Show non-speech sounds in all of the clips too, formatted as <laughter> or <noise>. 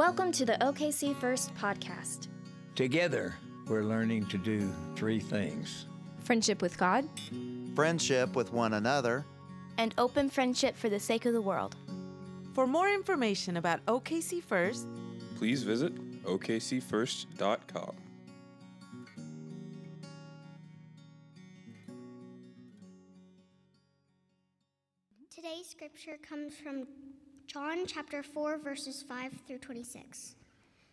Welcome to the OKC First podcast. Together, we're learning to do three things friendship with God, friendship with one another, and open friendship for the sake of the world. For more information about OKC First, please visit okcfirst.com. Today's scripture comes from John chapter 4, verses 5 through 26.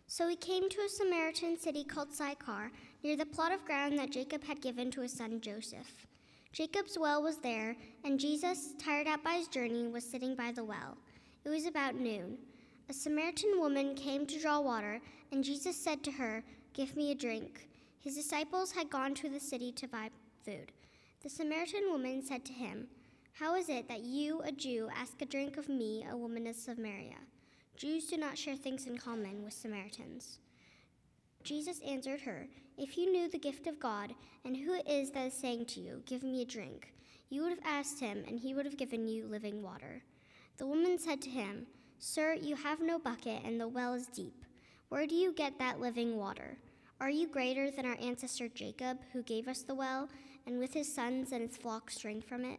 So he came to a Samaritan city called Sychar, near the plot of ground that Jacob had given to his son Joseph. Jacob's well was there, and Jesus, tired out by his journey, was sitting by the well. It was about noon. A Samaritan woman came to draw water, and Jesus said to her, Give me a drink. His disciples had gone to the city to buy food. The Samaritan woman said to him, How is it that you, a Jew, ask a drink of me, a woman of Samaria? Jews do not share things in common with Samaritans. Jesus answered her, If you knew the gift of God and who it is that is saying to you, Give me a drink, you would have asked him, and he would have given you living water. The woman said to him, Sir, you have no bucket, and the well is deep. Where do you get that living water? Are you greater than our ancestor Jacob, who gave us the well, and with his sons and his flocks drank from it?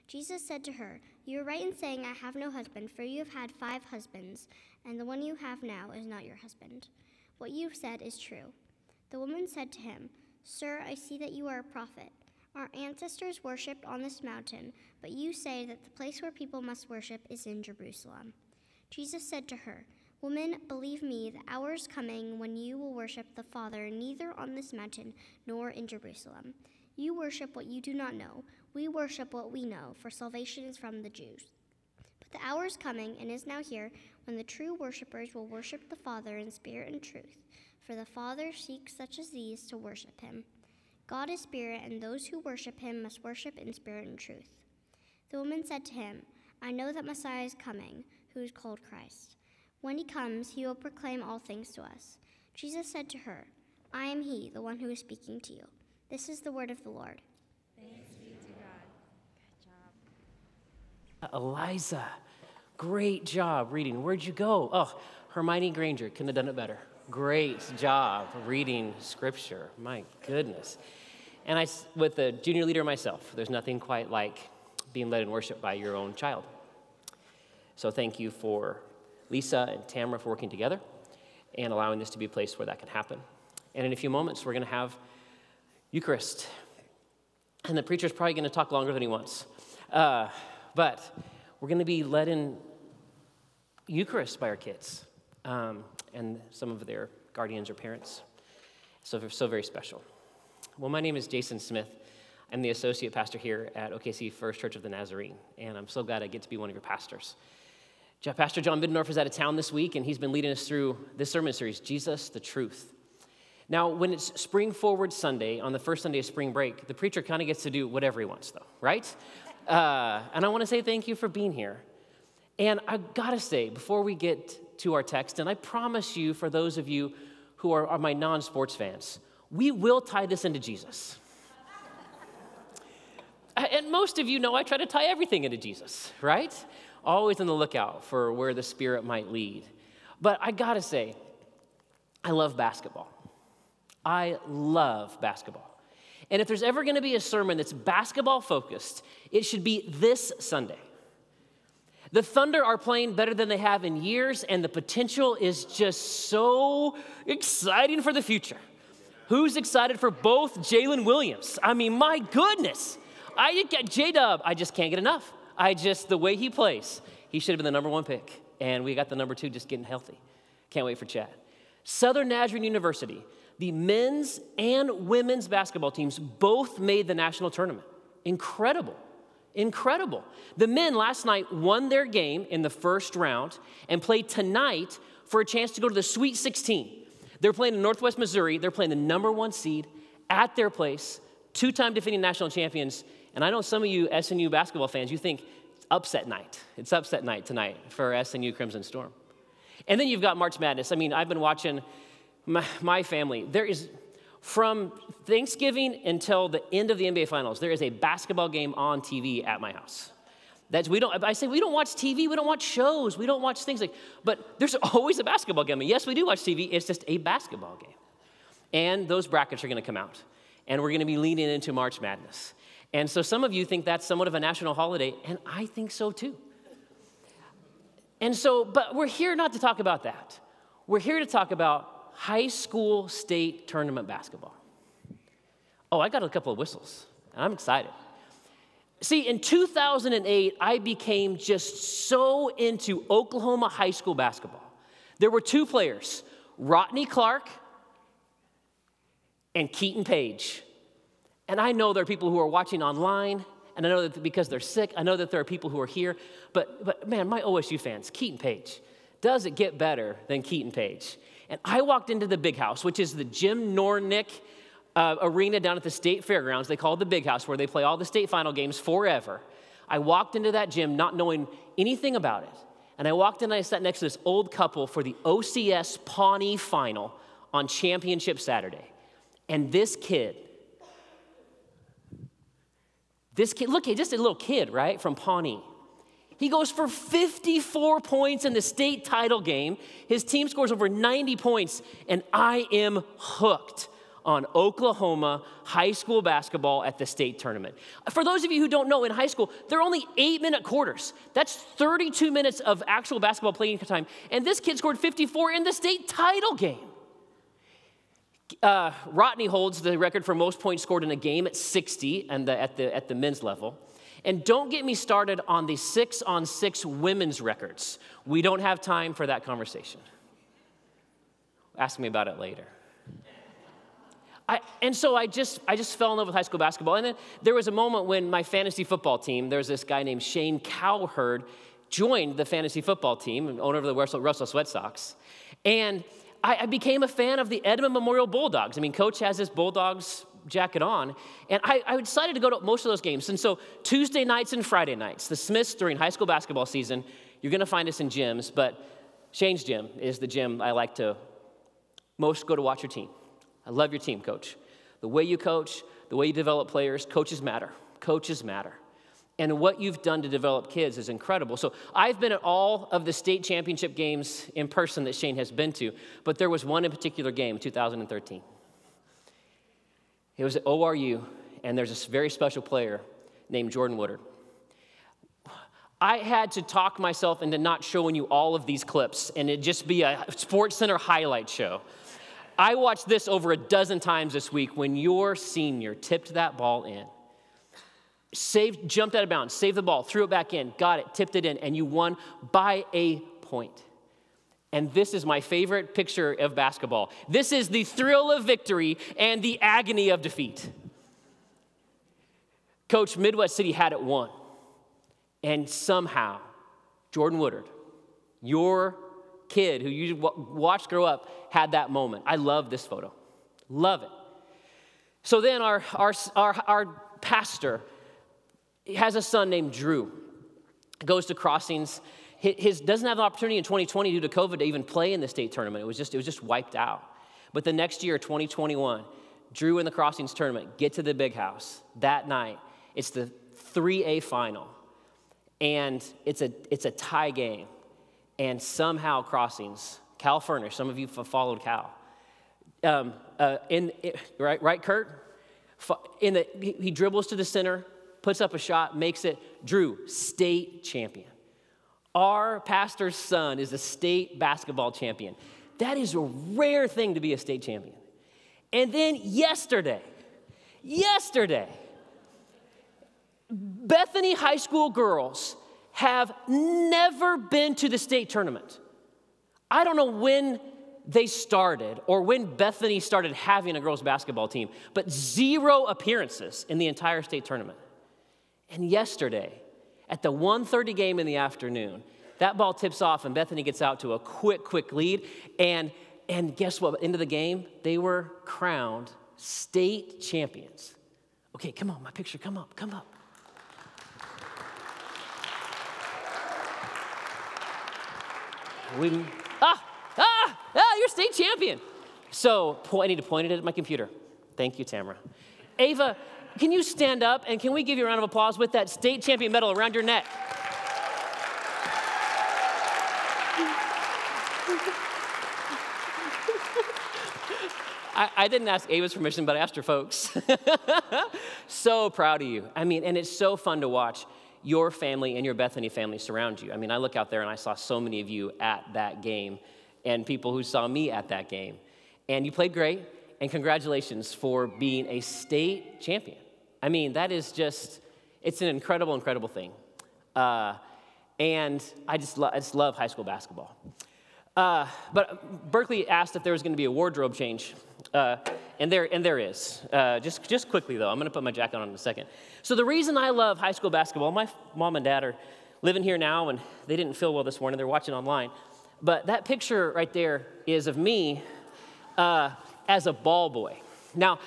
Jesus said to her, You are right in saying, I have no husband, for you have had five husbands, and the one you have now is not your husband. What you have said is true. The woman said to him, Sir, I see that you are a prophet. Our ancestors worshipped on this mountain, but you say that the place where people must worship is in Jerusalem. Jesus said to her, Woman, believe me, the hour is coming when you will worship the Father neither on this mountain nor in Jerusalem. You worship what you do not know. We worship what we know, for salvation is from the Jews. But the hour is coming, and is now here, when the true worshippers will worship the Father in spirit and truth, for the Father seeks such as these to worship him. God is spirit, and those who worship him must worship in spirit and truth. The woman said to him, I know that Messiah is coming, who is called Christ. When he comes, he will proclaim all things to us. Jesus said to her, I am he, the one who is speaking to you. This is the word of the Lord. Thanks be to God. Good job. Eliza, great job reading. Where'd you go? Oh, Hermione Granger couldn't have done it better. Great job reading scripture. My goodness. And I, with the junior leader myself, there's nothing quite like being led in worship by your own child. So thank you for Lisa and Tamara for working together and allowing this to be a place where that can happen. And in a few moments, we're going to have Eucharist. And the preacher's probably going to talk longer than he wants. Uh, but we're going to be led in Eucharist by our kids um, and some of their guardians or parents. So, so very special. Well, my name is Jason Smith. I'm the associate pastor here at OKC First Church of the Nazarene, and I'm so glad I get to be one of your pastors. Pastor John Middendorf is out of town this week, and he's been leading us through this sermon series, Jesus the Truth. Now, when it's Spring Forward Sunday, on the first Sunday of spring break, the preacher kind of gets to do whatever he wants, though, right? Uh, and I want to say thank you for being here. And I gotta say, before we get to our text, and I promise you, for those of you who are, are my non sports fans, we will tie this into Jesus. and most of you know I try to tie everything into Jesus, right? always on the lookout for where the Spirit might lead. But I gotta say, I love basketball. I love basketball. And if there's ever gonna be a sermon that's basketball focused, it should be this Sunday. The Thunder are playing better than they have in years, and the potential is just so exciting for the future. Who's excited for both Jalen Williams? I mean, my goodness. I get J Dub, I just can't get enough. I just, the way he plays, he should have been the number one pick. And we got the number two just getting healthy. Can't wait for Chet. Southern Nazarene University, the men's and women's basketball teams both made the national tournament. Incredible. Incredible. The men last night won their game in the first round and played tonight for a chance to go to the Sweet 16. They're playing in Northwest Missouri. They're playing the number one seed at their place, two time defending national champions. And I know some of you SNU basketball fans, you think upset night. It's upset night tonight for SNU Crimson Storm. And then you've got March Madness. I mean, I've been watching my, my family. There is, from Thanksgiving until the end of the NBA Finals, there is a basketball game on TV at my house. That's we don't. I say we don't watch TV. We don't watch shows. We don't watch things like. But there's <laughs> always a basketball game. yes, we do watch TV. It's just a basketball game, and those brackets are going to come out, and we're going to be leaning into March Madness. And so some of you think that's somewhat of a national holiday, and I think so too. And so, but we're here not to talk about that. We're here to talk about high school state tournament basketball. Oh, I got a couple of whistles, and I'm excited. See, in 2008, I became just so into Oklahoma high school basketball. There were two players, Rodney Clark and Keiton Page. And I know there are people who are watching online, and I know that because they're sick, I know that there are people who are here. But, but man, my OSU fans, Keiton Page, does it get better than Keiton Page? And I walked into the big house, which is the Jim Norick uh, arena down at the state fairgrounds. They call it the Big House, where they play all the state final games forever. I walked into that gym not knowing anything about it. And I walked in and I sat next to this old couple for the OCS Pawnee final on Championship Saturday. And this kid, this kid, look, just a little kid, right, from Pawnee. He goes for 54 points in the state title game. His team scores over 90 points, and I am hooked on Oklahoma high school basketball at the state tournament. For those of you who don't know, in high school, there are only eight minute quarters. That's 32 minutes of actual basketball playing time. And this kid scored 54 in the state title game. Uh, Rodney holds the record for most points scored in a game at 60 and the, at, the, at the men's level. And don't get me started on the six on six women's records. We don't have time for that conversation. Ask me about it later. I, and so I just, I just fell in love with high school basketball. And then there was a moment when my fantasy football team, there's this guy named Shane Cowherd, joined the fantasy football team, owner of the Russell, Russell Sweat Sox. And I, I, became a fan of the Edmond Memorial Bulldogs. I mean, coach has this Bulldogs jacket on. And I, I decided to go to most of those games. And so Tuesday nights and Friday nights, the Smiths during high school basketball season, you're going to find us in gyms, but Shane's gym is the gym I like to most go to watch your team. I love your team, coach. The way you coach, the way you develop players, coaches matter. Coaches matter. And what you've done to develop kids is incredible. So I've been at all of the state championship games in person that Shane has been to, but there was one in particular game, 2013. It was at ORU, and there's this very special player named Jordan Woodard. I had to talk myself into not showing you all of these clips and it just be a Sports Center highlight show. I watched this over a dozen times this week when your senior tipped that ball in. Saved, jumped out of bounds, saved the ball, threw it back in, got it, tipped it in, and you won by a point. And this is my favorite picture of basketball. This is the thrill of victory and the agony of defeat. Coach, Midwest City had it won. And somehow, Jordan Woodard, your kid who you watched grow up had that moment. I love this photo. Love it. So then our, our, our, our pastor has a son named Drew. Goes to crossings. His doesn't have the opportunity in 2020 due to COVID to even play in the state tournament. It was just, it was just wiped out. But the next year, 2021, Drew in the crossings tournament get to the big house that night. It's the 3A final. And it's a, it's a tie game and somehow crossings, Cal Furnish, some of you have followed Cal. Um, uh, in, right, right, Kurt? In the, he dribbles to the center, puts up a shot, makes it. Drew, state champion. Our pastor's son is a state basketball champion. That is a rare thing to be a state champion. And then yesterday, yesterday, Bethany High School girls have never been to the state tournament. I don't know when they started or when Bethany started having a girls basketball team, but zero appearances in the entire state tournament. And yesterday, at the 1:30 game in the afternoon, that ball tips off and Bethany gets out to a quick quick lead and And guess what? End of the game, they were crowned state champions. Okay, come on, my picture, come up, come up. We, ah, ah, ah, you're state champion. So I need to point it at my computer. Thank you, Tamara. Ava, can you stand up and can we give you a round of applause with that state champion medal around your neck? I, I, didn't ask Ava's permission, but I asked her folks. <laughs> so proud of you. I mean, and it's so fun to watch your family and your Bethany family surround you. I mean, I look out there and I saw so many of you at that game and people who saw me at that game. And you played great, and congratulations for being a state champion. I mean, that is just, it's an incredible, incredible thing. Uh, and I just, lo- I just love high school basketball. Uh, but Berkeley asked if there was going to be a wardrobe change, uh, and there and there is. Uh, just just quickly though, I'm going to put my jacket on in a second. So the reason I love high school basketball, my mom and dad are living here now, and they didn't feel well this morning. They're watching online, but that picture right there is of me uh, as a ball boy. Now,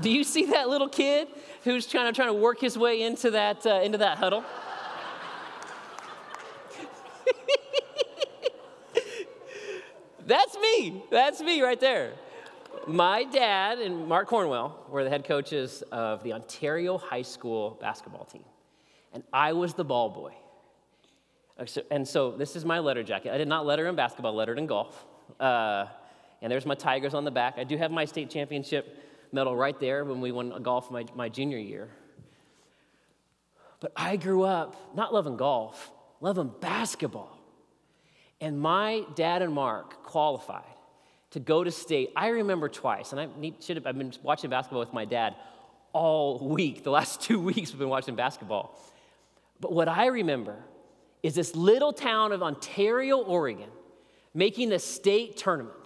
do you see that little kid who's trying to trying to work his way into that uh, into that huddle? <laughs> That's me. That's me right there. My dad and Mark Cornwell were the head coaches of the Ontario High School basketball team, and I was the ball boy. And so this is my letter jacket. I did not letter in basketball, lettered in golf. Uh, and there's my Tigers on the back. I do have my state championship medal right there when we won golf my, my junior year. But I grew up not loving golf, loving basketball. And my dad and Mark qualified to go to state. I remember twice, and I need, should have, I've been watching basketball with my dad all week. The last <laughs> two weeks we've been watching basketball. But what I remember is this little town of Ontario, Oregon, making the state tournament.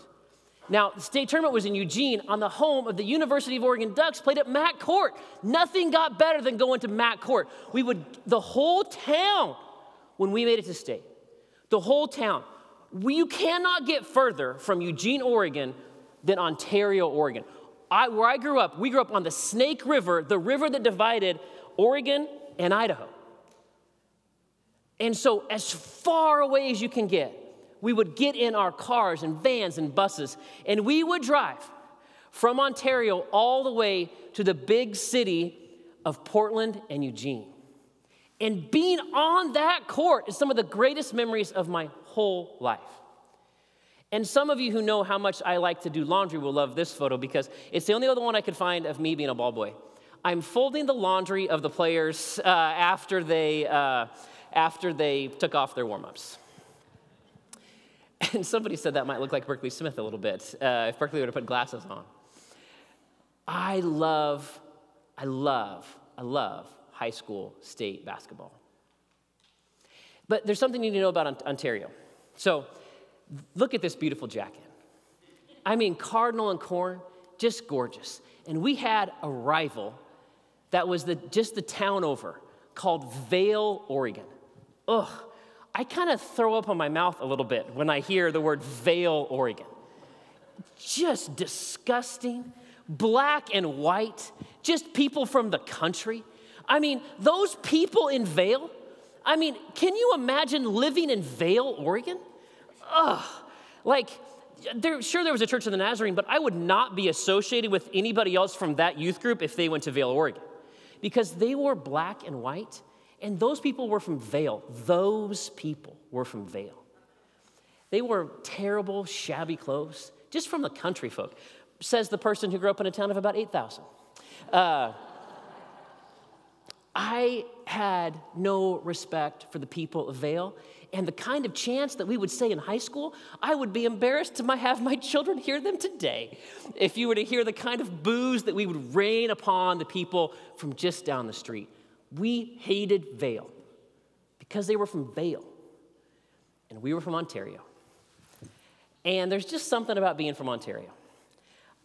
Now, the state tournament was in Eugene on the home of the University of Oregon Ducks, played at Mac Court. Nothing got better than going to Mac Court. We would, the whole town, when we made it to state, the whole town. We, you cannot get further from Eugene, Oregon than Ontario, Oregon. I, where I grew up, we grew up on the Snake River, the river that divided Oregon and Idaho. And so, as far away as you can get, we would get in our cars and vans and buses, and we would drive from Ontario all the way to the big city of Portland and Eugene. And being on that court is some of the greatest memories of my whole life. And some of you who know how much I like to do laundry will love this photo because it's the only other one I could find of me being a ball boy. I'm folding the laundry of the players uh, after, they, uh, after they took off their warm ups. And somebody said that might look like Berkeley Smith a little bit uh, if Berkeley would have put glasses on. I love, I love, I love high school state basketball. But there's something you need to know about Ontario. So look at this beautiful jacket. I mean, cardinal and corn, just gorgeous. And we had a rival that was the, just the town over called Vale, Oregon. Ugh, I kind of throw up on my mouth a little bit when I hear the word Vale, Oregon. Just disgusting, black and white, just people from the country. I mean, those people in Vale, I mean, can you imagine living in Vale, Oregon? Ugh, like, there, sure, there was a Church of the Nazarene, but I would not be associated with anybody else from that youth group if they went to Vale, Oregon, because they wore black and white, and those people were from Vale. Those people were from Vale. They wore terrible, shabby clothes, just from the country folk, says the person who grew up in a town of about 8,000. Uh, I had no respect for the people of Vale. And the kind of chants that we would say in high school, I would be embarrassed to have my children hear them today. If you were to hear the kind of boos that we would rain upon the people from just down the street. We hated Vale because they were from Vale and we were from Ontario. And there's just something about being from Ontario.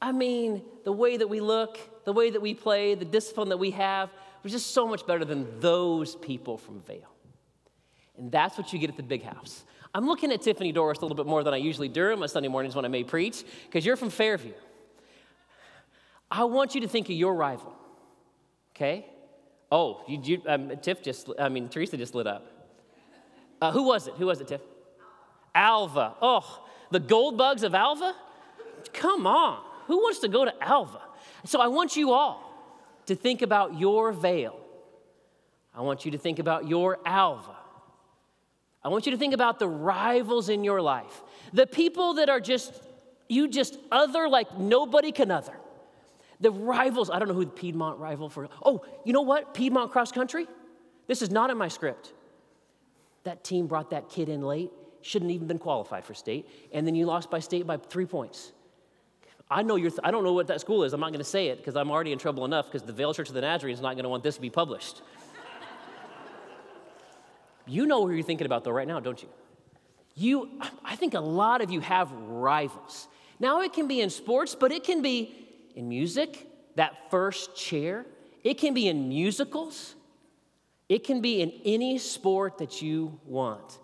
I mean, the way that we look, the way that we play, the discipline that we have, was just so much better than those people from Vale. And that's what you get at the big house. I'm looking at Tiffany Doris a little bit more than I usually do on my Sunday mornings when I may preach, because you're from Fairview. I want you to think of your rival, okay? Oh, you, you, um, Tiff just, I mean, Teresa just lit up. Uh, who was it? Who was it, Tiff? Alva. Oh, the gold bugs of Alva? Come on. Who wants to go to Alva? So I want you all to think about your Vale. I want you to think about your Alva. I want you to think about the rivals in your life, the people that are just, you just other like nobody can other. The rivals, I don't know who the Piedmont rival for. Oh, you know what? Piedmont cross country? This is not in my script. That team brought that kid in late, shouldn't even been qualified for state, and then you lost by state by three points. I know you're, th- I don't know what that school is. I'm not going to say it because I'm already in trouble enough because the Vale Church of the Nazarene is not going to want this to be published. <laughs> You know who you're thinking about, though, right now, don't you? You, I think a lot of you have rivals. Now, it can be in sports, but it can be in music, that first chair. It can be in musicals. It can be in any sport that you want.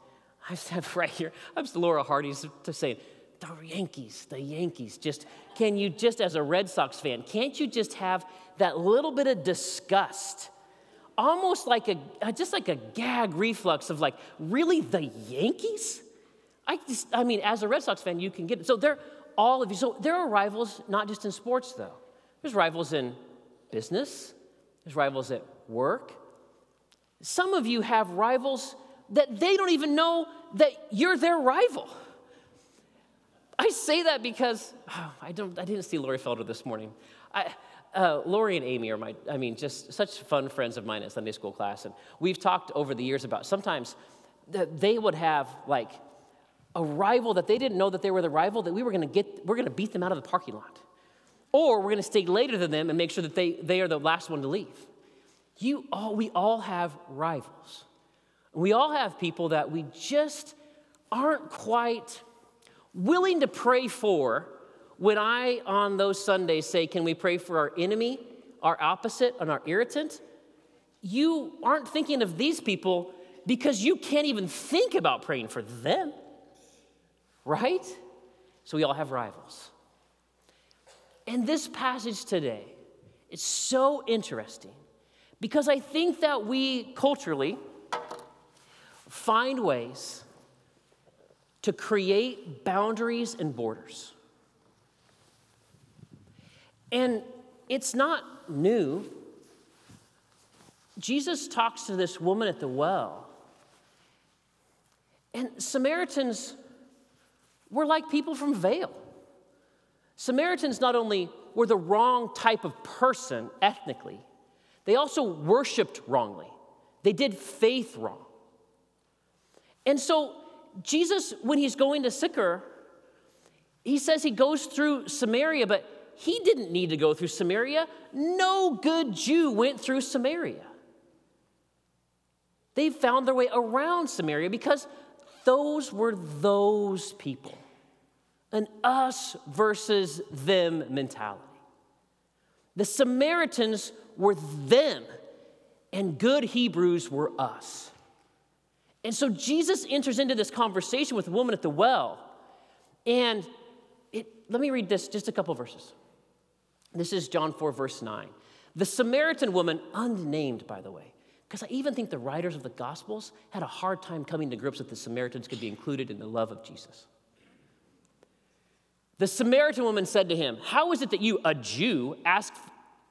I have <laughs> right here, I'm just Laura Hardy's to say, the Yankees, the Yankees. Just, can you just, as a Red Sox fan, can't you just have that little bit of disgust? almost like a uh, just like a gag reflux of like really the yankees i just i mean as a red sox fan you can get it so they're all of you. So there are rivals not just in sports though. There's rivals in business. There's rivals at work. Some of you have rivals that they don't even know that you're their rival. I say that because oh, <sighs> i don't i didn't see lori felder this morning. I, uh, Lori and Amy are my, I mean, just such fun friends of mine in Sunday school class. And we've talked over the years about sometimes they would have like a rival that they didn't know that they were the rival that we were going to get, we're going to beat them out of the parking lot. Or we're going to stay later than them and make sure that they, they are the last one to leave. You all, we all have rivals. We all have people that we just aren't quite willing to pray for when I, on those Sundays, say, Can we pray for our enemy, our opposite, and our irritant? You aren't thinking of these people because you can't even think about praying for them, right? So we all have rivals. And this passage today is so interesting because I think that we culturally find ways to create boundaries and borders. And it's not new. Jesus talks to this woman at the well. And Samaritans were like people from Vale. Samaritans not only were the wrong type of person ethnically, they also worshiped wrongly. They did faith wrong. And so, Jesus, when he's going to Sychar, he says he goes through Samaria, but he didn't need to go through Samaria. No good Jew went through Samaria. They found their way around Samaria because those were those people an us versus them mentality. The Samaritans were them, and good Hebrews were us. And so Jesus enters into this conversation with the woman at the well, and it, let me read this, just a couple verses. This is John 4, verse 9. The Samaritan woman, unnamed, by the way, because I even think the writers of the Gospels had a hard time coming to grips that the Samaritans could be included in the love of Jesus. The Samaritan woman said to him, How is it that you, a Jew, ask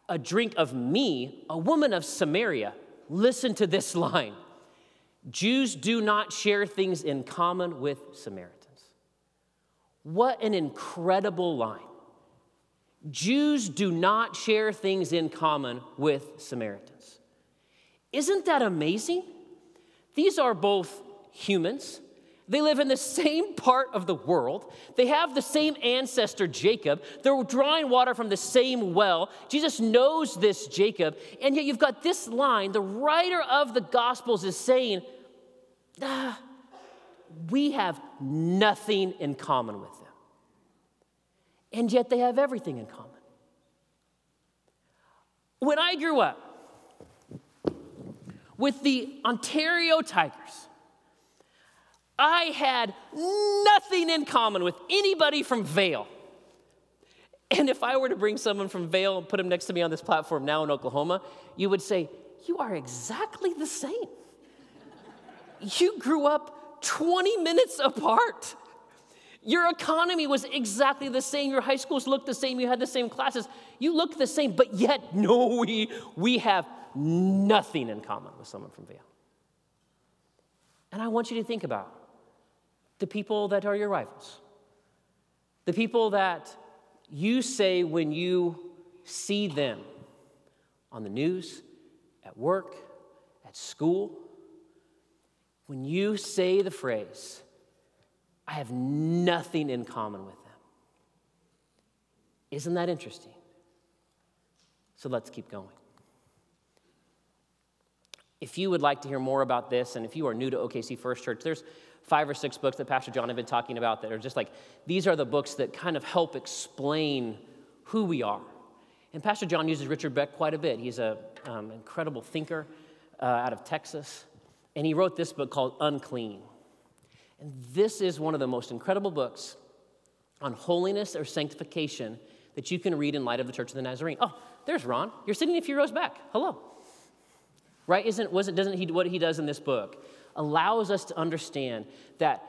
a drink of me, a woman of Samaria? Listen to this line Jews do not share things in common with Samaritans. What an incredible line. Jews do not share things in common with Samaritans. Isn't that amazing? These are both humans. They live in the same part of the world. They have the same ancestor, Jacob. They're drawing water from the same well. Jesus knows this Jacob. And yet you've got this line the writer of the Gospels is saying, ah, We have nothing in common with them and yet they have everything in common. When I grew up with the Ontario Tigers, I had nothing in common with anybody from Vale. And if I were to bring someone from Vale and put him next to me on this platform now in Oklahoma, you would say, You are exactly the same. You grew up 20 minutes apart. Your economy was exactly the same. Your high schools looked the same. You had the same classes. You look the same, but yet, no, we, we have nothing in common with someone from Vale. And I want you to think about the people that are your rivals, the people that you say when you see them on the news, at work, at school, when you say the phrase, I have nothing in common with them. Isn't that interesting? So let's keep going. If you would like to hear more about this, and if you are new to OKC First Church, there's five or six books that Pastor John had been talking about that are just like, these are the books that kind of help explain who we are. And Pastor John uses Richard Beck quite a bit. He's an um, incredible thinker uh, out of Texas. And he wrote this book called Unclean. And this is one of the most incredible books on holiness or sanctification that you can read in light of the Church of the Nazarene. Oh, there's Ron. You're sitting a few rows back. Hello right? Isn't, wasn't, doesn't he, what he does in this book allows us to understand that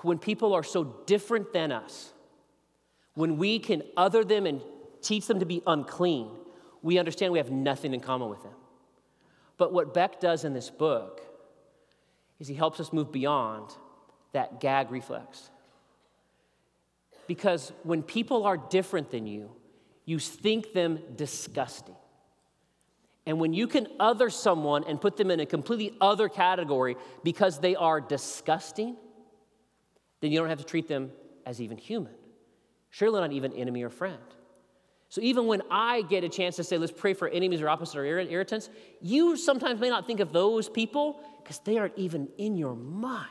when people are so different than us, when we can other them and teach them to be unclean, we understand we have nothing in common with them. But what Beck does in this book is he helps us move beyond that gag reflex. Because when people are different than you, you think them disgusting. And when you can other someone and put them in a completely other category because they are disgusting, then you don't have to treat them as even human. Surely not even enemy or friend. So even when I get a chance to say, let's pray for enemies or opposite or irritants, you sometimes may not think of those people because they aren't even in your mind.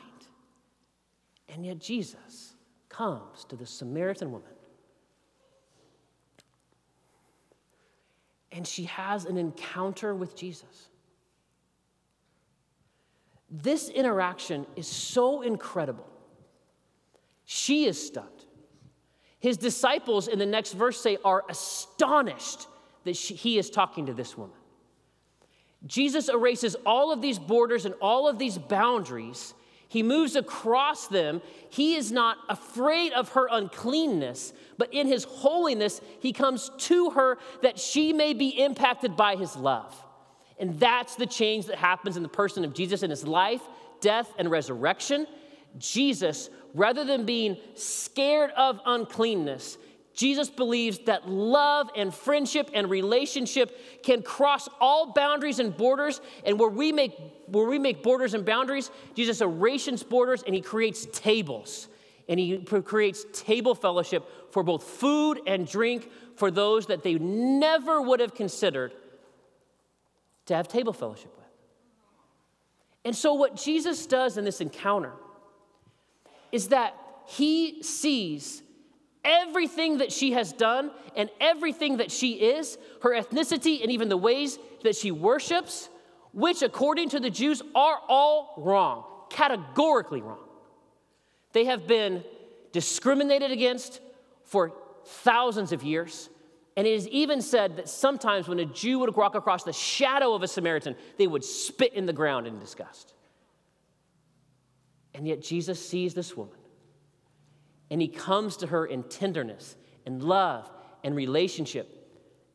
And yet Jesus comes to the Samaritan woman and she has an encounter with Jesus. This interaction is so incredible. She is stunned. His disciples in the next verse say are astonished that she, he is talking to this woman. Jesus erases all of these borders and all of these boundaries he moves across them. He is not afraid of her uncleanness, but in his holiness, he comes to her that she may be impacted by his love. And that's the change that happens in the person of Jesus in his life, death, and resurrection. Jesus, rather than being scared of uncleanness, Jesus believes that love and friendship and relationship can cross all boundaries and borders. And where we make, where we make borders and boundaries, Jesus erases borders and he creates tables. And he creates table fellowship for both food and drink for those that they never would have considered to have table fellowship with. And so, what Jesus does in this encounter is that he sees everything that she has done and everything that she is, her ethnicity, and even the ways that she worships, which, according to the Jews, are all wrong, categorically wrong. They have been discriminated against for thousands of years. And it is even said that sometimes when a Jew would walk across the shadow of a Samaritan, they would spit in the ground in disgust. And yet Jesus sees this woman and he comes to her in tenderness and love and relationship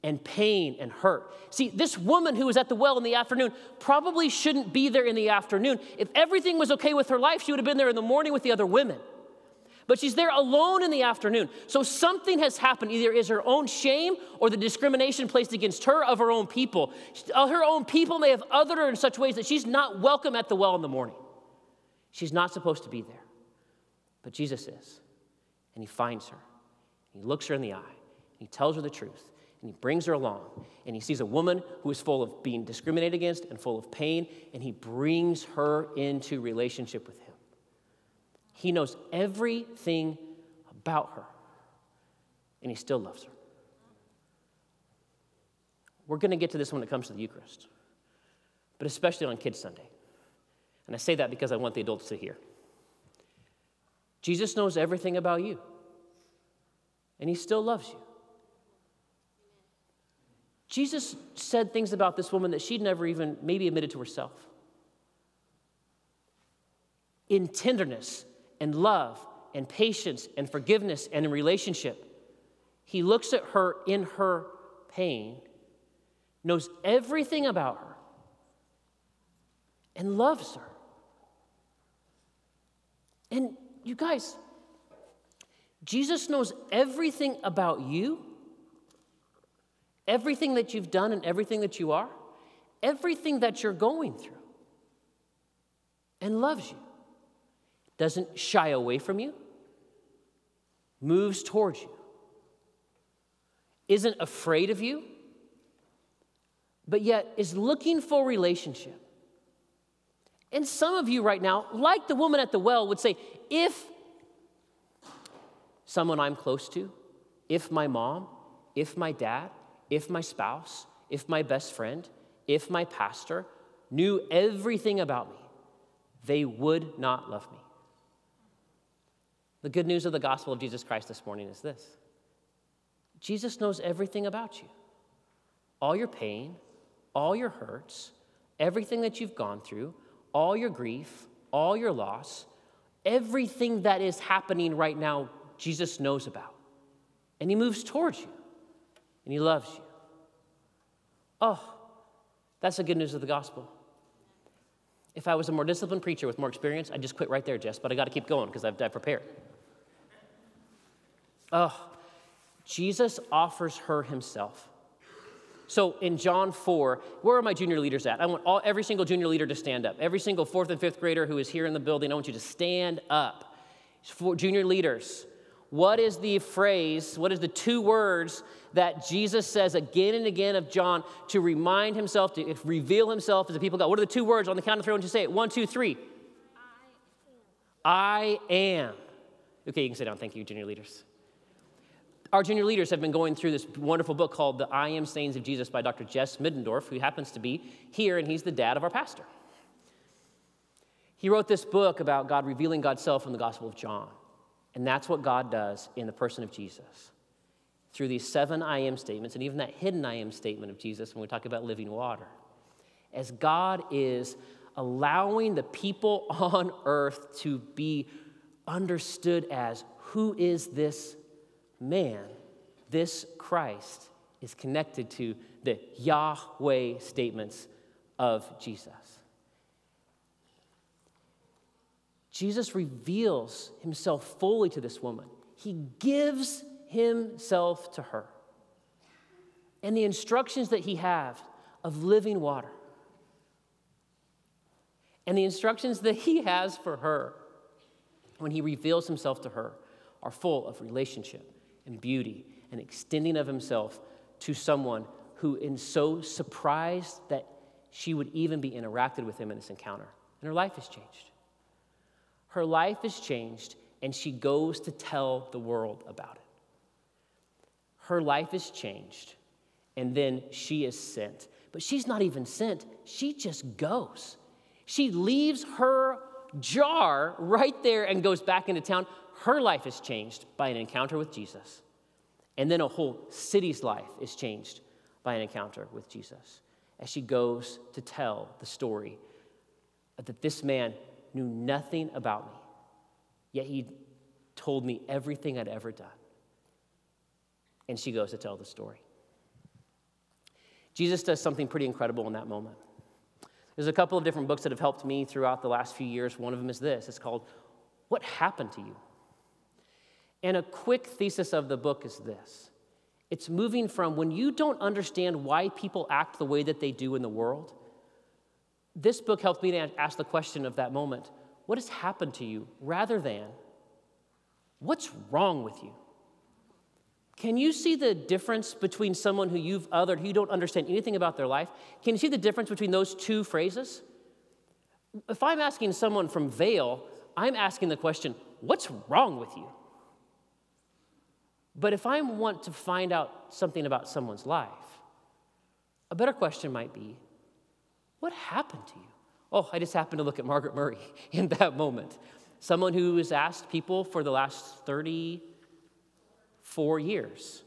and pain and hurt. See, this woman who was at the well in the afternoon probably shouldn't be there in the afternoon. If everything was okay with her life, she would have been there in the morning with the other women. But she's there alone in the afternoon. So something has happened. Either is her own shame or the discrimination placed against her of her own people. Uh, her own people may have othered her in such ways that she's not welcome at the well in the morning. She's not supposed to be there. But Jesus is and he finds her. He looks her in the eye. He tells her the truth. And he brings her along. And he sees a woman who is full of being discriminated against and full of pain. And he brings her into relationship with him. He knows everything about her. And he still loves her. We're going to get to this when it comes to the Eucharist, but especially on Kids Sunday. And I say that because I want the adults to hear. Jesus knows everything about you, and he still loves you. Jesus said things about this woman that she'd never even maybe admitted to herself. In tenderness and love and patience and forgiveness and in relationship, he looks at her in her pain, knows everything about her, and loves her. And you guys, Jesus knows everything about you, everything that you've done and everything that you are, everything that you're going through, and loves you. Doesn't shy away from you, moves towards you, isn't afraid of you, but yet is looking for relationship. And some of you right now, like the woman at the well, would say, if someone I'm close to, if my mom, if my dad, if my spouse, if my best friend, if my pastor knew everything about me, they would not love me. The good news of the gospel of Jesus Christ this morning is this Jesus knows everything about you all your pain, all your hurts, everything that you've gone through, all your grief, all your loss, everything that is happening right now, Jesus knows about. And He moves towards you and He loves you. Oh, that's the good news of the gospel. If I was a more disciplined preacher with more experience, I'd just quit right there, Jess, but I got to keep going because I've, I've prepared. Oh, Jesus offers her himself. So in John 4, where are my junior leaders at? I want all, every single junior leader to stand up. Every single fourth and fifth grader who is here in the building, I want you to stand up. For junior leaders, what is the phrase, what is the two words that Jesus says again and again of John to remind himself, to reveal himself as the people of God? What are the two words on the count of three? Want you say it. One, two, three. I am. I am. Okay, you can sit down. Thank you, junior leaders. Our junior leaders have been going through this wonderful book called The I Am Sayings of Jesus by Dr. Jess Middendorf, who happens to be here, and he's the dad of our pastor. He wrote this book about God revealing God's self in the Gospel of John. And that's what God does in the person of Jesus. Through these seven I am statements, and even that hidden I am statement of Jesus when we talk about living water. As God is allowing the people <laughs> on earth to be understood as who is this man, this Christ, is connected to the Yahweh statements of Jesus. Jesus reveals himself fully to this woman. He gives himself to her. And the instructions that he has of living water and the instructions that he has for her when he reveals himself to her are full of relationship and beauty and extending of himself to someone who is so surprised that she would even be interacted with him in this encounter. And her life has changed. Her life is changed, and she goes to tell the world about it. Her life is changed, and then she is sent. But she's not even sent, she just goes. She leaves her jar right there and goes back into town. Her life is changed by an encounter with Jesus. And then a whole city's life is changed by an encounter with Jesus as she goes to tell the story that this man knew nothing about me, yet he told me everything I'd ever done. And she goes to tell the story. Jesus does something pretty incredible in that moment. There's a couple of different books that have helped me throughout the last few years. One of them is this it's called What Happened to You? And a quick thesis of the book is this it's moving from when you don't understand why people act the way that they do in the world this book helped me to ask the question of that moment what has happened to you rather than what's wrong with you? Can you see the difference between someone who you've othered, who you don't understand anything about their life? Can you see the difference between those two phrases? If I'm asking someone from Vale, I'm asking the question, what's wrong with you? But if I want to find out something about someone's life, a better question might be, what happened to you? Oh, I just happened to look at Margaret Murray <laughs> in that moment. Someone who has asked people for the last 34 years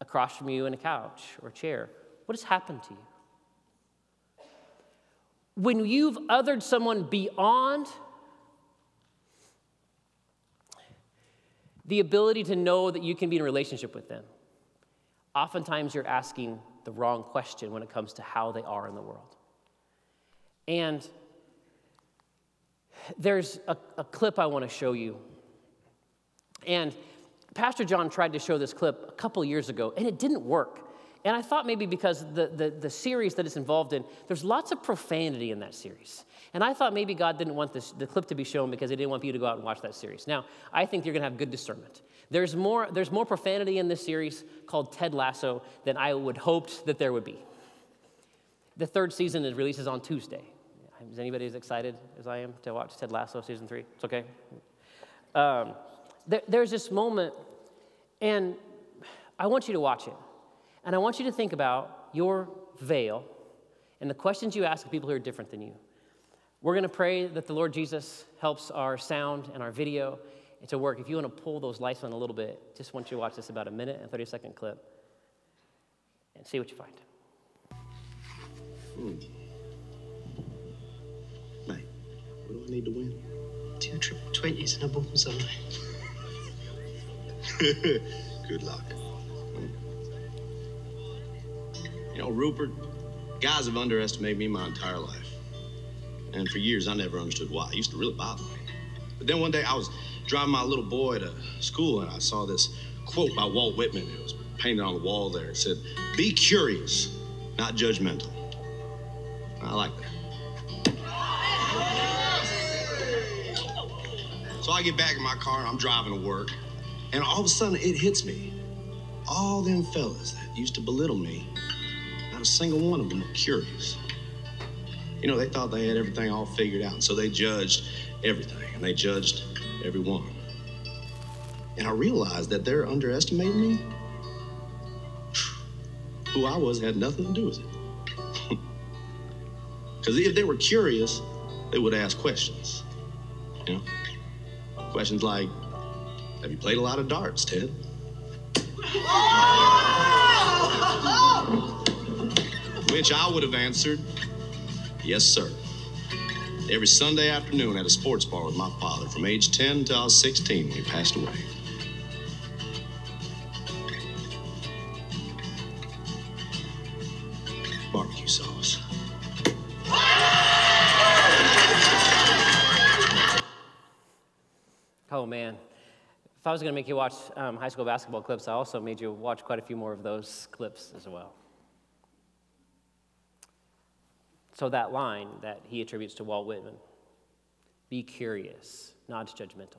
across from you in a couch or chair, what has happened to you? When you've othered someone beyond the ability to know that you can be in a relationship with them, oftentimes you're asking the wrong question when it comes to how they are in the world. And there's a, a clip I want to show you. And Pastor John tried to show this clip a couple years ago, and it didn't work. And I thought maybe because the, the, the, series that it's involved in, there's lots of profanity in that series. And I thought maybe God didn't want this, the clip to be shown because he didn't want you to go out and watch that series. Now, I think you're going to have good discernment. There's more, there's more profanity in this series called Ted Lasso than I would hoped that there would be. The third season is releases on Tuesday. Is anybody as excited as I am to watch Ted Lasso season three? It's okay. Um, there, there's this moment, and I want you to watch it. And I want you to think about your veil and the questions you ask of people who are different than you. We're going to pray that the Lord Jesus helps our sound and our video to work. If you want to pull those lights on a little bit, just want you to watch this about a minute and 30 second clip and see what you find. Hmm. Mate, what do I need to win? Two triple twenties and a bullseye. <laughs> Good luck. You know, Rupert, guys have underestimated me my entire life. And for years, I never understood why. It used to really bother me. But then one day, I was driving my little boy to school, and I saw this quote by Walt Whitman. It was painted on the wall there. It said, Be curious, not judgmental. I like that. So I get back in my car, and I'm driving to work, and all of a sudden it hits me. All them fellas that used to belittle me, not a single one of them were curious. You know, they thought they had everything all figured out, and so they judged everything, and they judged everyone. And I realized that they're underestimating me. Who I was had nothing to do with it. <laughs> Because if they were curious, they would ask questions. You know? Questions like, have you played a lot of darts, Ted? <laughs> Which I would have answered, Yes, sir. Every Sunday afternoon at a sports bar with my father from age 10 till I was 16 when he passed away. Barbecue sauce. Oh, man. If I was going to make you watch um, high school basketball clips, I also made you watch quite a few more of those clips as well. So, that line that he attributes to Walt Whitman be curious, not judgmental.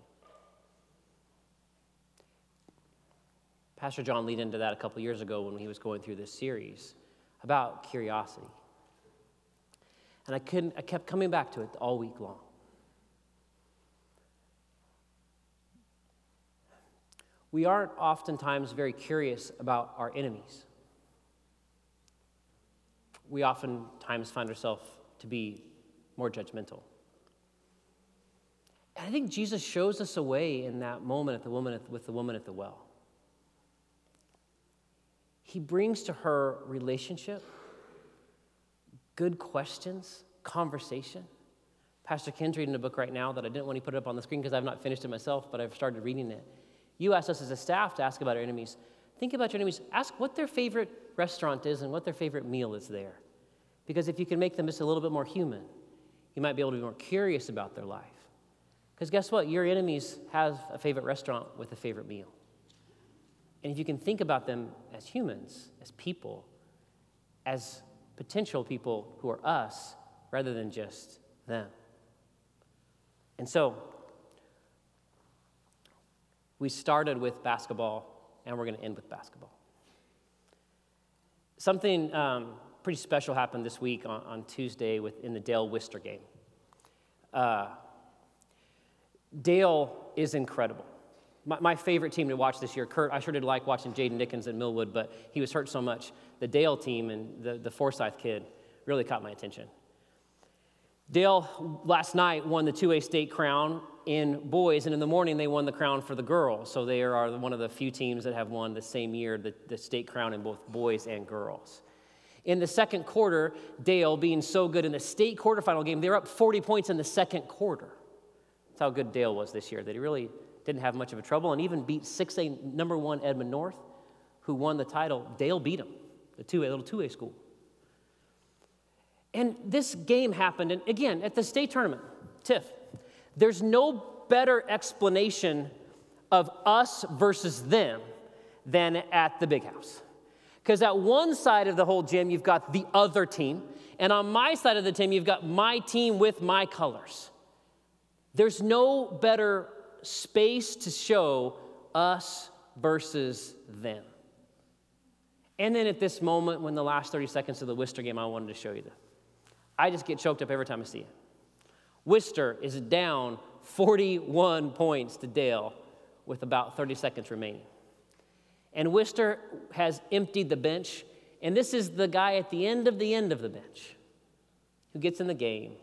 Pastor John lead into that a couple years ago when he was going through this series about curiosity. And I, couldn't, I kept coming back to it all week long. We aren't oftentimes very curious about our enemies we oftentimes find ourselves to be more judgmental. And I think Jesus shows us a way in that moment at the woman at, with the woman at the well. He brings to her relationship, good questions, conversation. Pastor Ken's reading a book right now that I didn't want to put it up on the screen because I've not finished it myself, but I've started reading it. You asked us as a staff to ask about our enemies. Think about your enemies. Ask what their favorite restaurant is and what their favorite meal is there. Because if you can make them just a little bit more human, you might be able to be more curious about their life. Because guess what? Your enemies have a favorite restaurant with a favorite meal. And if you can think about them as humans, as people, as potential people who are us rather than just them. And so, we started with basketball and we're going to end with basketball. Something um, pretty special happened this week on, on Tuesday in the Dale Wister game. Uh, Dale is incredible. My, my, favorite team to watch this year, Kurt, I sure did like watching Jaden Nickens at Millwood, but he was hurt so much. The Dale team and the, the Forsyth kid really caught my attention. Dale last night won the 2A state crown in boys, and in the morning they won the crown for the girls. So they are one of the few teams that have won the same year the, the state crown in both boys and girls. In the second quarter, Dale, being so good in the state quarterfinal game, they were up 40 points in the second quarter. That's how good Dale was this year, that he really didn't have much of a trouble and even beat 6A number one Edmond North, who won the title. Dale beat him, the 2A, little 2A school. And this game happened, and again, at the state tournament, TIFF, there's no better explanation of us versus them than at the big house. Because at one side of the whole gym, you've got the other team, and on my side of the team, you've got my team with my colors. There's no better space to show us versus them. And then at this moment, when the last 30 seconds of the Wister game, I wanted to show you this. I just get choked up every time I see it. Wister is down 41 points to Dale with about 30 seconds remaining. And Wister has emptied the bench, and this is the guy at the end of the end of the bench who gets in the game.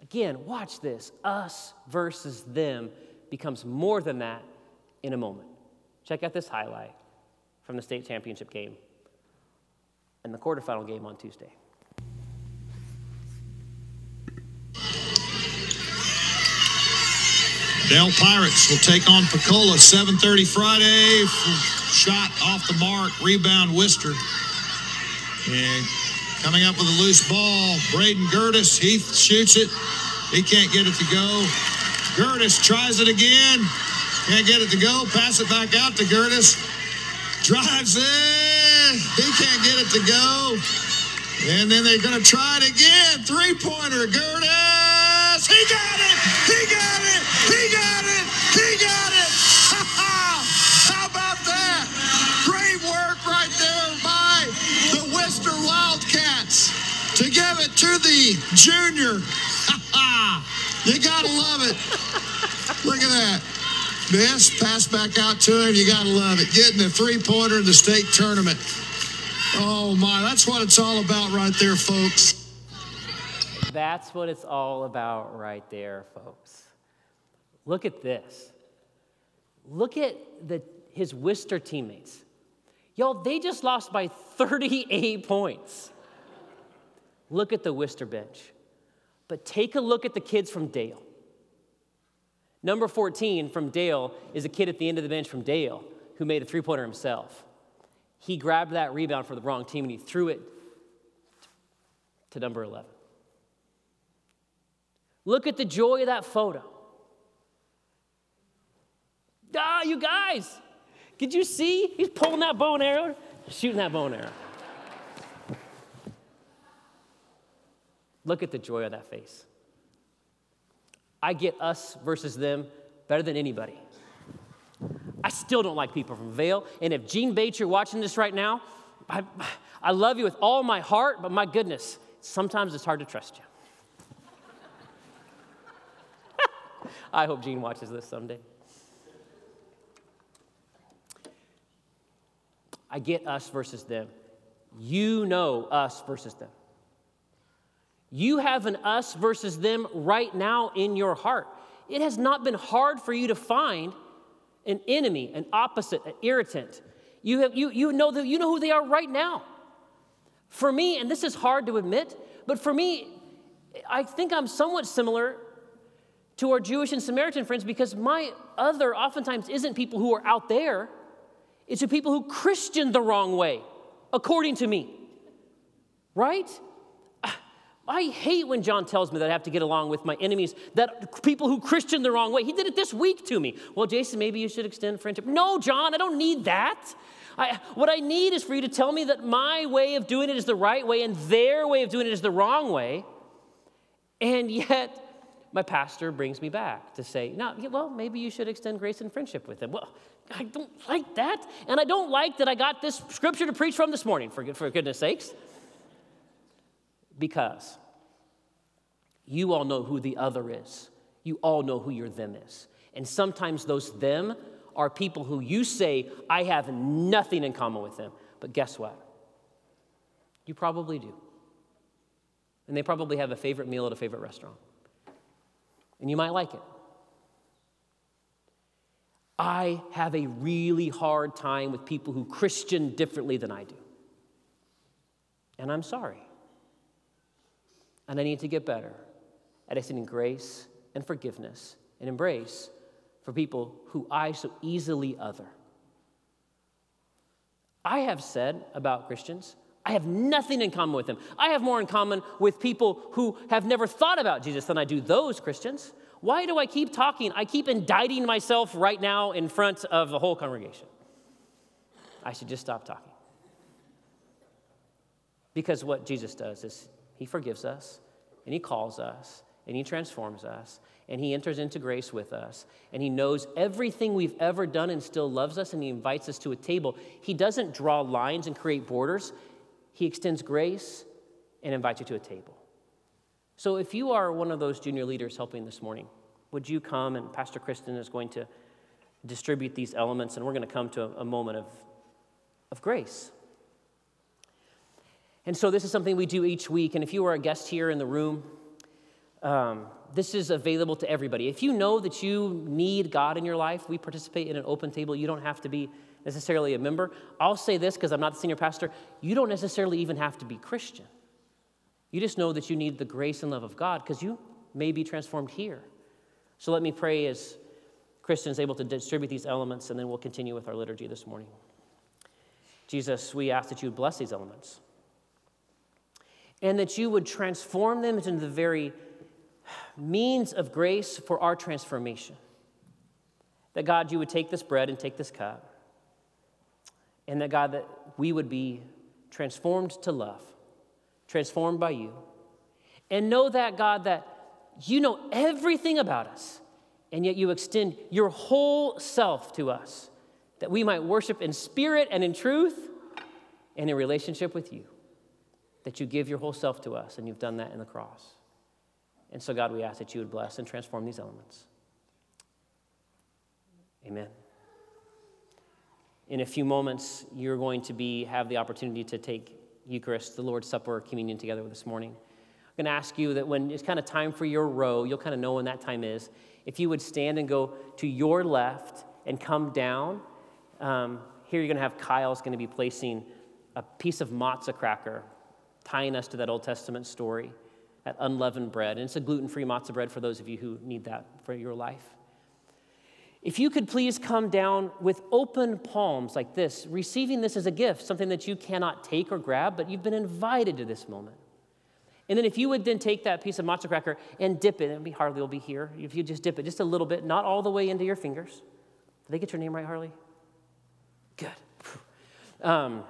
Again, watch this. Us versus them becomes more than that in a moment. Check out this highlight from the state championship game and the quarterfinal game on Tuesday. Dale Pirates will take on Pocola 7:30 Friday. Shot off the mark, rebound Wister. And coming up with a loose ball, Braden Gertis. He shoots it. He can't get it to go. Gertis tries it again. Can't get it to go. Pass it back out to Gertis. Drives in. He can't get it to go. And then they're going to try it again. Three pointer, Gertis. He got it. He got it. He got it. He got it. How about that? Great work right there by the Wister Wildcats to give it to the junior. you got to love it. Look at that. This pass back out to him. You got to love it. Getting a three pointer in the state tournament. Oh my, that's what it's all about right there, folks. That's what it's all about right there, folks. Look at this. Look at the, his Wister teammates. Y'all, they just lost by 38 points. Look at the Wister bench. But take a look at the kids from Dale. Number 14 from Dale is a kid at the end of the bench from Dale who made a three pointer himself. He grabbed that rebound for the wrong team and he threw it to number 11. Look at the joy of that photo. Ah, you guys, did you see? He's pulling that bow and arrow, shooting that bow and arrow. Look at the joy of that face. I get us versus them better than anybody. I still don't like people from Vale. And if Gene Bates, you're watching this right now, I, I love you with all my heart, but my goodness, sometimes it's hard to trust you. <laughs> I hope Gene watches this someday. I get us versus them. You know us versus them. You have an us versus them right now in your heart. It has not been hard for you to find an enemy, an opposite, an irritant. You, have, you, you, know that, you know who they are right now. For me, and this is hard to admit, but for me, I think I'm somewhat similar to our Jewish and Samaritan friends because my other oftentimes isn't people who are out there, it's the people who Christian the wrong way, according to me. Right? I hate when John tells me that I have to get along with my enemies, that people who Christian the wrong way. He did it this week to me. Well, Jason, maybe you should extend friendship. No, John, I don't need that. I, what I need is for you to tell me that my way of doing it is the right way and their way of doing it is the wrong way. And yet, my pastor brings me back to say, no, well, maybe you should extend grace and friendship with them. Well, I don't like that. And I don't like that I got this scripture to preach from this morning, for, for goodness sakes. Because you all know who the other is. You all know who your them is. And sometimes those them are people who you say, I have nothing in common with them. But guess what? You probably do. And they probably have a favorite meal at a favorite restaurant. And you might like it. I have a really hard time with people who Christian differently than I do. And I'm sorry. And I need to get better at extending grace and forgiveness and embrace for people who I so easily other. I have said about Christians, I have nothing in common with them. I have more in common with people who have never thought about Jesus than I do those Christians. Why do I keep talking? I keep indicting myself right now in front of the whole congregation. I should just stop talking. Because what Jesus does is he forgives us and he calls us and he transforms us and he enters into grace with us and he knows everything we've ever done and still loves us and he invites us to a table. He doesn't draw lines and create borders, he extends grace and invites you to a table. So if you are one of those junior leaders helping this morning, would you come and Pastor Kristen is going to distribute these elements and we're going to come to a, moment of, of grace. And so this is something we do each week. And if you are a guest here in the room, um, this is available to everybody. If you know that you need God in your life, we participate in an open table. You don't have to be necessarily a member. I'll say this because I'm not the senior pastor. You don't necessarily even have to be Christian. You just know that you need the grace and love of God because you may be transformed here. So let me pray as Kristen is able to distribute these elements, and then we'll continue with our liturgy this morning. Jesus, we ask that you would bless these elements and that you would transform them into the very means of grace for our transformation. That God, you would take this bread and take this cup, and that God, that we would be transformed to love transformed by you. And know that, God, that you know everything about us, and yet you extend your whole self to us, that we might worship in spirit and in truth and in relationship with you. That you give your whole self to us, and you've done that in the cross. And so, God, we ask that you would bless and transform these elements. Amen. In a few moments, you're going to be, have the opportunity to take Eucharist, the Lord's Supper, communion together with this morning. I'm going to ask you that when it's kind of time for your row, you'll kind of know when that time is. If you would stand and go to your left and come down, um, here you're going to have Kyle's going to be placing a piece of matzah cracker, tying us to that Old Testament story, that unleavened bread. And it's a gluten free matzah bread for those of you who need that for your life. If you could please come down with open palms like this, receiving this as a gift, something that you cannot take or grab, but you've been invited to this moment. And then if you would then take that piece of matzah cracker and dip it, and Harley will be here. If you just dip it just a little bit, not all the way into your fingers. Did they get your name right, Harley? Good. <laughs> Um,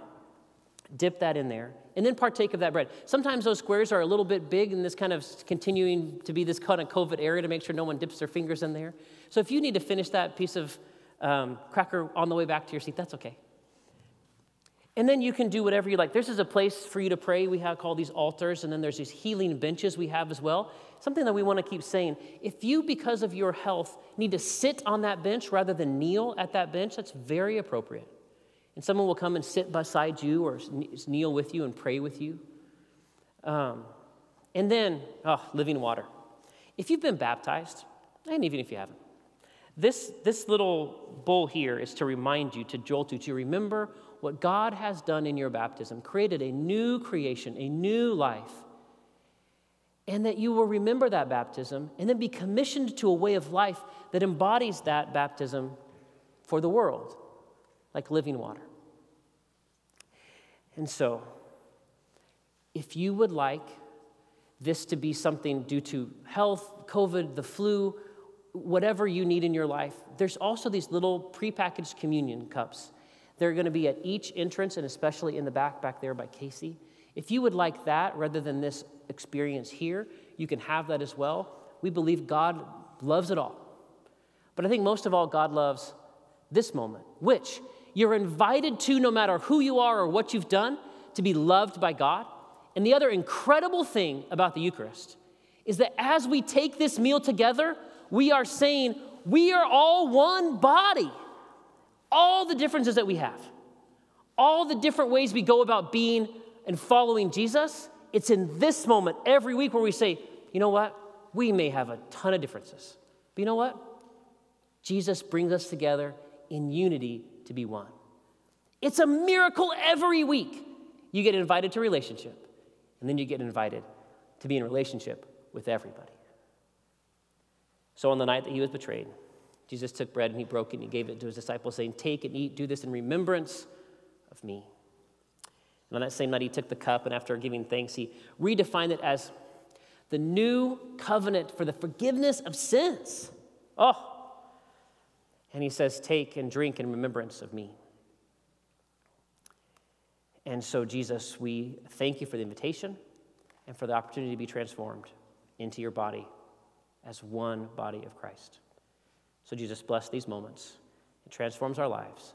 dip that in there, and then partake of that bread. Sometimes those squares are a little bit big in this kind of continuing to be this kind of COVID area to make sure no one dips their fingers in there. So if you need to finish that piece of um, cracker on the way back to your seat, that's okay. And then you can do whatever you like. This is a place for you to pray. We have called these altars, and then there's these healing benches we have as well. Something that we want to keep saying. If you, because of your health, need to sit on that bench rather than kneel at that bench, that's very appropriate. And someone will come and sit beside you or kneel with you and pray with you. Um, and then, oh, living water. If you've been baptized, and even if you haven't, this, this little bowl here is to remind you, to jolt you, to remember what God has done in your baptism, created a new creation, a new life. And that you will remember that baptism and then be commissioned to a way of life that embodies that baptism for the world, like living water. And so, if you would like this to be something due to health, COVID, the flu, whatever you need in your life, there's also these little prepackaged communion cups. They're going to be at each entrance and especially in the back, back there by Casey. If you would like that rather than this experience here, you can have that as well. We believe God loves it all. But I think most of all, God loves this moment, which you're invited to no matter who you are or what you've done to be loved by God. And the other incredible thing about the Eucharist is that as we take this meal together, we are saying we are all one body. All the differences that we have, all the different ways we go about being and following Jesus, It's in this moment every week where we say, you know what? We may have a ton of differences. But you know what? Jesus brings us together in unity to be one. It's a miracle every week. You get invited to relationship, and then you get invited to be in relationship with everybody. So on the night that he was betrayed, Jesus took bread and he broke it and he gave it to his disciples, saying, Take and eat, do this in remembrance of me. And on that same night, he took the cup, and after giving thanks, he redefined it as the new covenant for the forgiveness of sins. Oh, and he says, Take and drink in remembrance of me. And so, Jesus, we thank you for the invitation and for the opportunity to be transformed into your body as one body of Christ. So, Jesus, bless these moments. It transforms our lives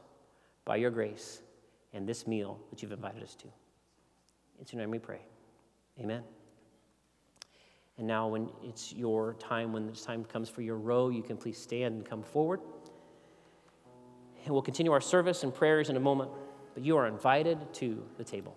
by your grace and this meal that you've invited us to. It's your name we pray. Amen. And now, when it's your time, when this time comes for your row, you can please stand and come forward. And we'll continue our service and prayers in a moment, but you are invited to the table.